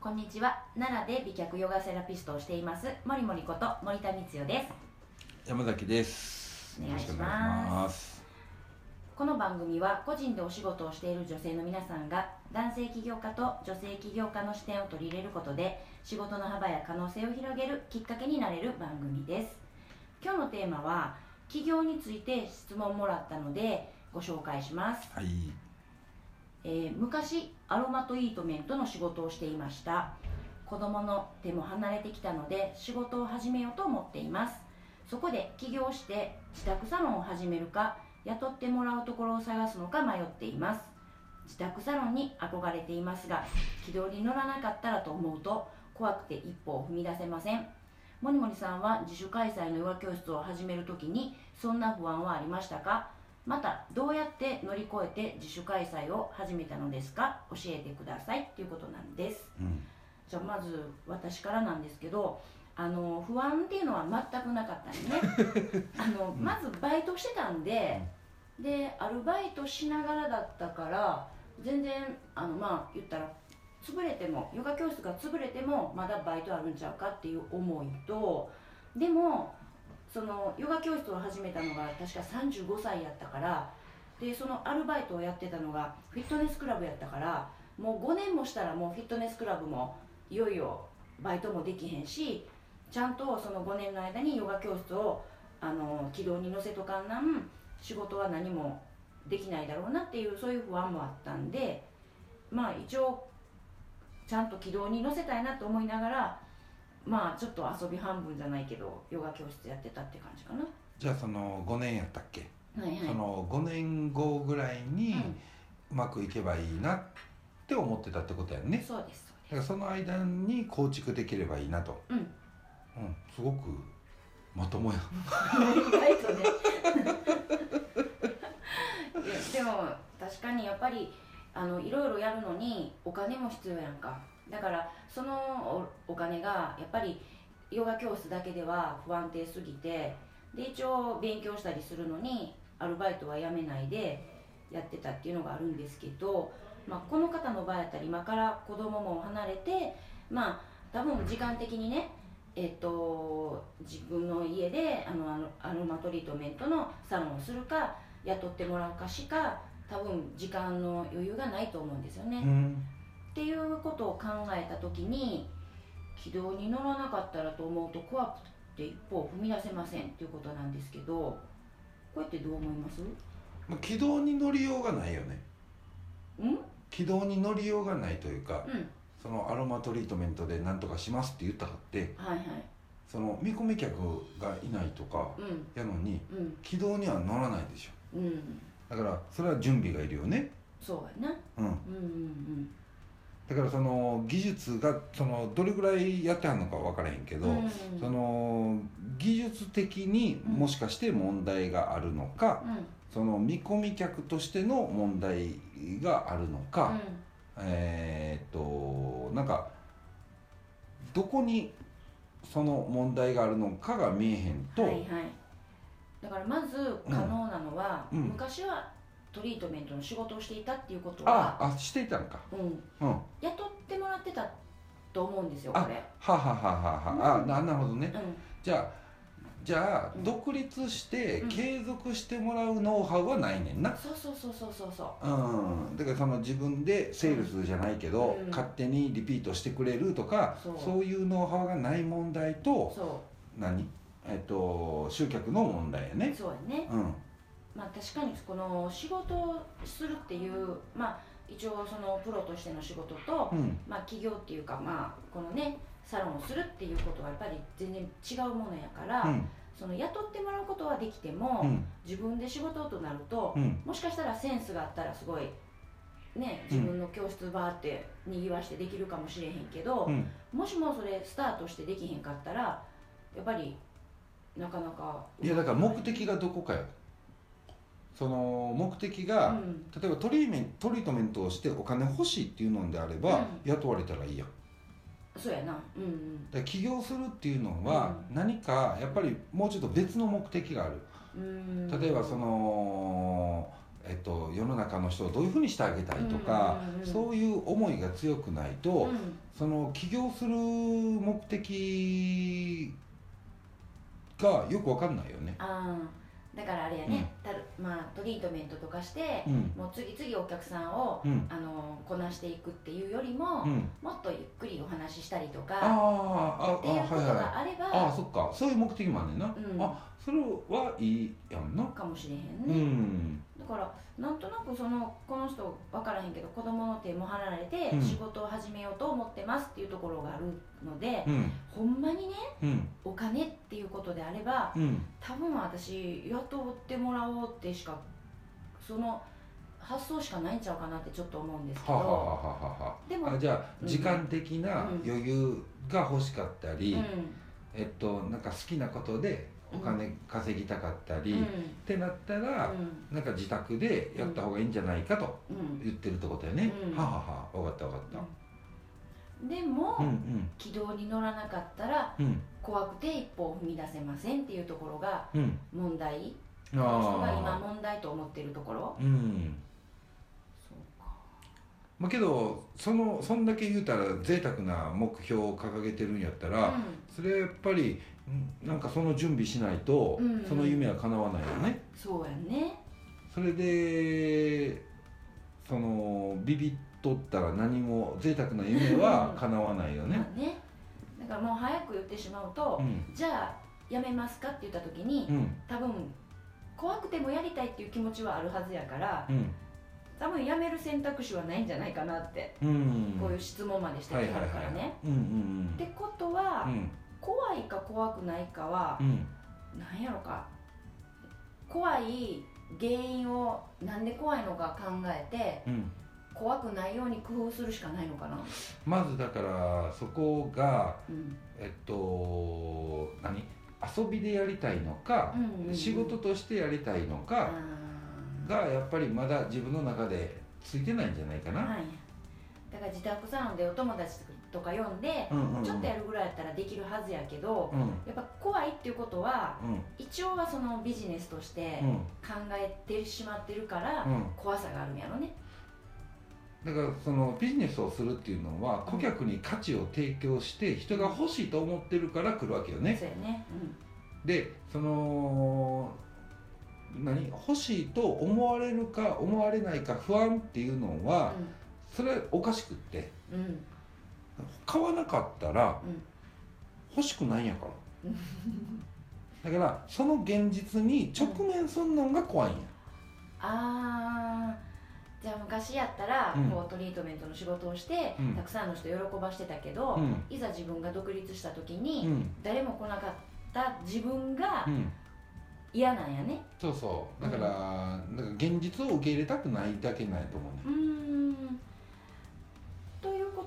こんにちは。奈良で美脚ヨガセラピストをしています。森森こと森田光代です。山崎です。お願いします。この番組は個人でお仕事をしている女性の皆さんが男性起業家と女性起業家の視点を取り入れることで仕事の幅や可能性を広げるきっかけになれる番組です。今日のテーマは起業について質問もらったのでご紹介します。はいえー昔アロマトリートメントの仕事をしていました。子供の手も離れてきたので仕事を始めようと思っています。そこで起業して自宅サロンを始めるか雇ってもらうところを探すのか迷っています。自宅サロンに憧れていますが軌道に乗らなかったらと思うと怖くて一歩を踏み出せません。もりもりさんは自主開催のヨガ教室を始めるときにそんな不安はありましたか？またどうやって乗り越えて自主開催を始めたのですか？教えてください。ということなんです。うん。じゃあまず私からなんですけどあの不安っていうのは全くなかったんでね。あのまずバイトしてたんで、でアルバイトしながらだったから全然あのまあ言ったら潰れてもヨガ教室が潰れてもまだバイトあるんちゃうかっていう思いとでもそのヨガ教室を始めたのが確か35歳やったからでそのアルバイトをやってたのがフィットネスクラブやったからもう5年もしたらもうフィットネスクラブもいよいよバイトもできへんしちゃんとその5年の間にヨガ教室をあの軌道に乗せとかんなん仕事は何もできないだろうなっていうそういう不安もあったんでまあ一応ちゃんと軌道に乗せたいなと思いながらまあちょっと遊び半分じゃないけどヨガ教室やってたって感じかな。じゃあその5年やったっけ、はいはい。その5年後ぐらいにうまくいけばいいなって思ってたってことやんね。そうですだからその間に構築できればいいなと。そうですうん。すごくまともや。う ん意外とね。でも確かにやっぱりあのいろいろやるのにお金も必要やんかだからそのお金がやっぱりヨガ教室だけでは不安定すぎてで一応勉強したりするのにアルバイトは辞めないでやってたっていうのがあるんですけど、まあ、この方の場合やったら今から子供も離れてまあ多分時間的にねえっと自分の家であのアロマトリートメントのサロンをするか雇ってもらうかしか多分時間の余裕がないと思うんですよね。うんっていうことを考えた時に軌道に乗らなかったらと思うと怖くて一歩を踏み出せませんっていうことなんですけどこれってどう思います？まあ軌道に乗りようがないよね。うん？うん軌道に乗りようがないというかそのアロマトリートメントで何とかしますって言ったかってはいはい。その見込み客がいないとかうん。やのにうん。軌道には乗らないでしょ。うん。だからそれは準備がいるよね。そうやな。うんうんうんだからその技術がそのどれぐらいやってはんのか分からへんけど、うん。うんその技術的にうん。もしかして問題があるのか、うん。その見込み客としての問題があるのか、えーっとなんかどこにその問題があるのかが見えへんと、はいはい。だからまず可能なのは、うん。昔はトリートメントの仕事をしていたっていうことはああしていたのか。うん、うん。は雇ってもらってたと思うんですよあこれ。ははははあうん。ななるほどね。うん。じゃあじゃあうん。独立してうん。継続してもらうノウハウはないねんな。そうそうそうそうそうそう。ん、だからその自分でセールスじゃないけど、うん。勝手にリピートしてくれるとかそそうういうノウハウがない問題うとそ何？えっと集客の問題やね。うそうやね。うんまあ確かにこの仕事をするっていうまあ一応そのプロとしての仕事と、うん。まあ企業っていうかまあこのねサロンをするっていうことはやっぱり全然違うものやから、うん。その雇ってもらうことはできても、うん。自分で仕事となると、うん。もしかしたらセンスがあったらすごいね自分の教室バーってにぎわしてできるかもしれへんけど、うん。もしもそれスタートしてできへんかったらやっぱりなかなかいやだから目的がどこかよその目的が、うん。例えばトリーメントリートメントをしてお金欲しいっていうのであれば、うん。雇われたらいいやん。そうやな。うんうん。だ起業するっていうのは何かやっぱりもうちょっと別の目的がある。うーん。例えばその、えっと、世の中の人をどういうふうにしてあげたいとか、そういう思いが強くないと、うん。その起業する目的がよくわかんないよね。あーだからあれやね、たるまあ、トリートメントとかして、うん。もう次々お客さんを、うん。あのこなしていくっていうよりも、うん、もっとゆっくりお話ししたりとかあっていうことはいはい。があれば、ああそっか。そういう目的もあんねんな、うん。あそれはいいやんな。かもしれへんうね、ん。だからなんくそのこの人分からへんけど子供の手も離れてうん。仕事を始めようと思ってますっていうところがあるので、うん。ほんまにねうん。お金っていうことであればうん。多分私雇ってもらおうってしかその発想しかないんちゃうかなってちょっと思うんですけどはあはあはあはでもああじゃあうん。時間的なうん。余裕が欲しかったり、うん。えっとなんか好きなことでお金稼ぎたかったり、うん。ってなったら、うん。なんか自宅でやった方がいいんじゃないかとうん。言ってるってことやね、うん。はあはあはあ分かった分かった、でも、うん軌道に乗らなかったらうん。うん怖くて一歩を踏み出せませんっていうところがうん。問題。あその人が今あ問題と思ってるところ？うん。そうか。まあけどそのそんだけ言うたら贅沢な目標を掲げてるんやったら、それやっぱりんなんかその準備しないと、うん。うんその夢は叶わないよね。そうやね。それでそのビビっとったら何も贅沢な夢は叶わないよね。まあね。だからもう早く言ってしまうと、うん。じゃあやめますかって言った時に、うん。多分怖くてもやりたいっていう気持ちはあるはずやからうん。多分やめる選択肢はないんじゃないかなって、うん。こういう質問までしてきてるからね、ってことは、うん怖いか怖くないかはう、ん。なんやろか。怖い原因をなんで怖いのか考えてうん。怖くないように工夫するしかないのかな、まずだからそこがうん。えっと何？遊びでやりたいのか、うんうんうん。仕事としてやりたいのあかー。がやっぱりまだ自分の中でついてないんじゃないかな、はい、だから自宅サロンでお友達とか呼んで、うんうんうん。ちょっとやるぐらいやったらできるはずやけど、うん。やっぱ怖いっていうことはうん。一応はそのビジネスとしてうん。考えてしまってるから、うん。怖さがあるんやろね。だからそのビジネスをするっていうのは顧客に価値を提供して人が欲しいと思ってるから来るわけよね。そうやね。でその何？欲しいと思われるか思われないか不安っていうのはそれはおかしくって。うんうん買わなかったらうん欲しくないんやから。うんだからその現実に直面するのが怖いんや、あー。じゃあ昔やったら、うん。こうトリートメントの仕事をして、うん。たくさんの人喜ばしてたけど、うん。いざ自分が独立した時に、うん。誰も来なかった自分がうん、嫌なんやね。そうそう。だから,、だから現実を受け入れたくないだけなんやと思うねうーん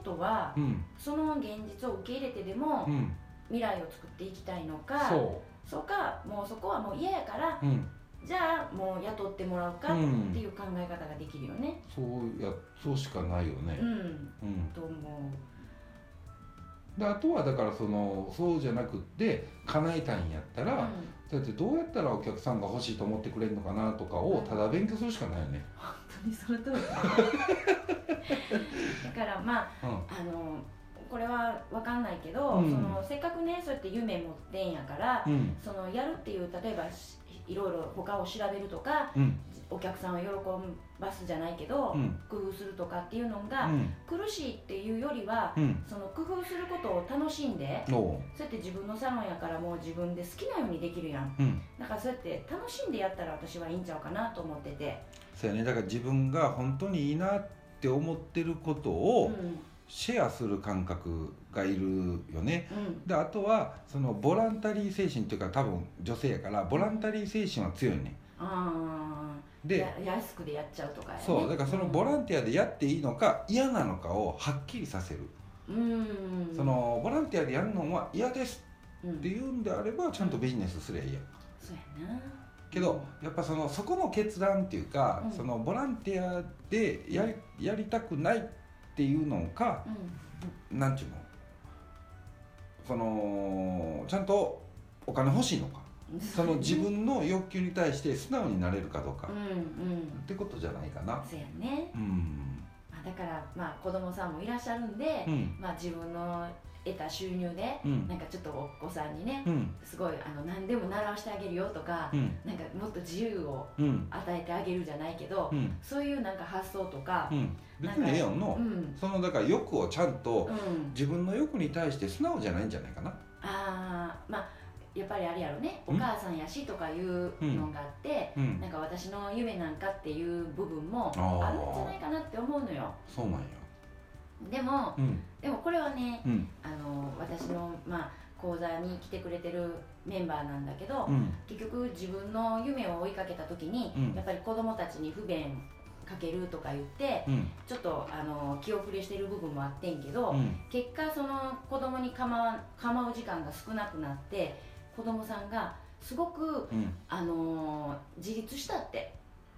ことは、うん。その現実を受け入れてでも、うん。未来を作っていきたいのかそそうかもうそこはもう嫌やからううん。じゃあもう雇ってもらうかっていう考え方ができるよね。そうやそうしかないよね。うん、うん、と思であとはだからそのそうじゃなくって叶えたいんやったう、ら、うんだってどうやったらお客さんが欲しいと思ってくれるのかなとかをただ勉強するしかないよね。本当にその通り。だからまあうん。あのこれは分かんないけど、うん。そのせっかくねそうやって夢持ってんやから、うん。そのやるっていう例えばしいろいろ他を調べるとかうん。お客さんを喜ばすじゃないけど、うん。工夫するとかっていうのが、うん。苦しいっていうよりは、うん。その工夫することを楽しんでそうやって自分のサロンやからもう自分で好きなようにできるやん。うん。だからそうやって楽しんでやったら私はいいんちゃうかなと思ってて。そうやね。だから自分が本当にいいなって思ってることうん。をシェアする感覚がいるよね。うん。であとはそのボランタリー精神っていうか多分女性やからボランタリー精神は強いね。ああでや安くでやっちゃうとかやね。そうだからそのボランティアでやっていいのか嫌なのかをはっきりさせる、うん。そのボランティアでやるのは嫌ですうん。っていうんであればちゃんとビジネスすりゃいいや。んそうやな。けどやっぱそのそこの決断っていうか、うん。そのボランティアでやりやりたくないっていうのかうん。なんちゅうの？そのちゃんとお金欲しいのか？その自分の欲求に対して素直になれるかどうか、うんうん。ってことじゃないかな。そうやね、うん。まあ、だからまあ子供さんもいらっしゃるんで、うん。まあ自分の得た収入で、うん。なんかちょっとお子さんにね、うん。すごいあの何でも習わしてあげるよとか、うん。なんかもっと自由をうん。与えてあげるじゃないけど、うん。そういうなんか発想とかう、ん。別にええやんの、うん。そのだから欲をちゃんとうん、自分の欲に対して素直じゃないんじゃないかな。ああまあやっぱりあれやろね。おうん。母さんやしとかいうのがあって、うん。なんか私の夢なんかっていう部分もあるんじゃないかなって思うのよ。そうなんやでもうん。でもこれはねうん。あの私の、まあ、講座に来てくれてるメンバーなんだけど、うん。結局自分の夢を追いかけた時に、うん。やっぱり子供たちに不便かけるとか言ってうん。ちょっとあの気遅れしてる部分もあってんけど、うん。結果その子供に構わ構う時間が少なくなって子供さんがすごく、うん。あの自立したって、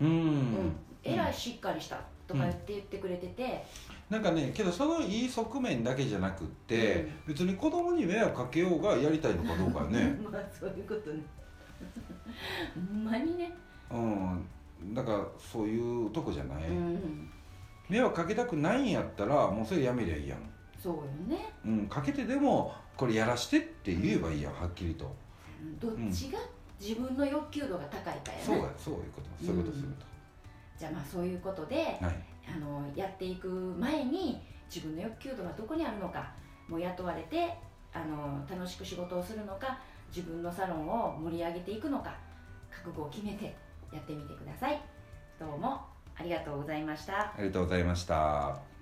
うん。うん。えらいしっかりしたとか言って言ってくれてて、なんかねけどそのいい側面だけじゃなくって、別に子供に迷惑かけようがやりたいのかどうかよね。まあそういうことね。ほんまにね、うん。だからそういうとこじゃない、うん、迷惑かけたくないんやったらもうそれやめりゃいいやん、そうよね。うん、かけてでもこれやらしてって言えばいいやんはっきりと、どっちが自分の欲求度が高いかやね、そうやそういうこと。そういうことそういうこじゃあまあそういうことでとはいあのやっていく前に自分の欲求度がどこにあるのかもう雇われてあの楽しく仕事をするのか自分のサロンを盛り上げていくのか覚悟を決めてやってみてください。どうもありがとうございました。ありがとうございました。